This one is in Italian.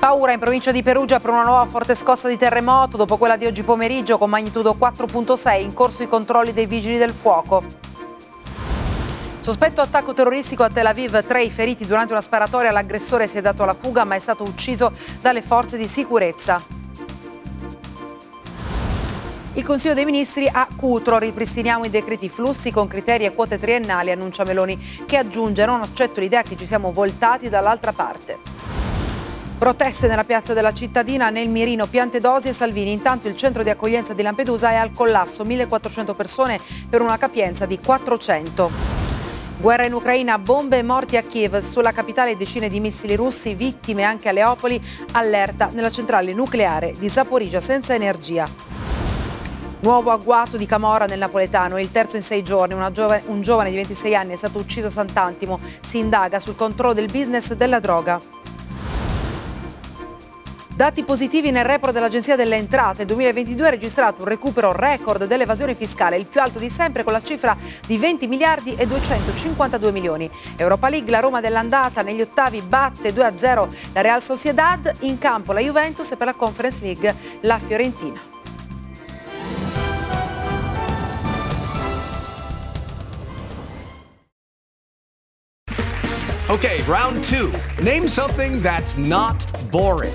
Paura in provincia di Perugia per una nuova forte scossa di terremoto dopo quella di oggi pomeriggio con magnitudo 4.6 in corso i controlli dei vigili del fuoco. Sospetto attacco terroristico a Tel Aviv, tre i feriti durante una sparatoria, l'aggressore si è dato alla fuga ma è stato ucciso dalle forze di sicurezza. Il Consiglio dei Ministri a Cutro ripristiniamo i decreti flussi con criteri e quote triennali, annuncia Meloni, che aggiunge non accetto l'idea che ci siamo voltati dall'altra parte. Proteste nella piazza della cittadina, nel mirino Piantedosi e Salvini. Intanto il centro di accoglienza di Lampedusa è al collasso, 1400 persone per una capienza di 400. Guerra in Ucraina, bombe e morti a Kiev, sulla capitale decine di missili russi, vittime anche a Leopoli, allerta nella centrale nucleare di Zaporizia senza energia. Nuovo agguato di Camora nel napoletano, il terzo in sei giorni, giove, un giovane di 26 anni è stato ucciso a Sant'Antimo, si indaga sul controllo del business della droga. Dati positivi nel report dell'Agenzia delle Entrate. Il 2022 ha registrato un recupero record dell'evasione fiscale, il più alto di sempre con la cifra di 20 miliardi e 252 milioni. Europa League, la Roma dell'andata negli ottavi batte 2-0 la Real Sociedad, in campo la Juventus e per la Conference League la Fiorentina. Okay, round two. Name something that's not boring.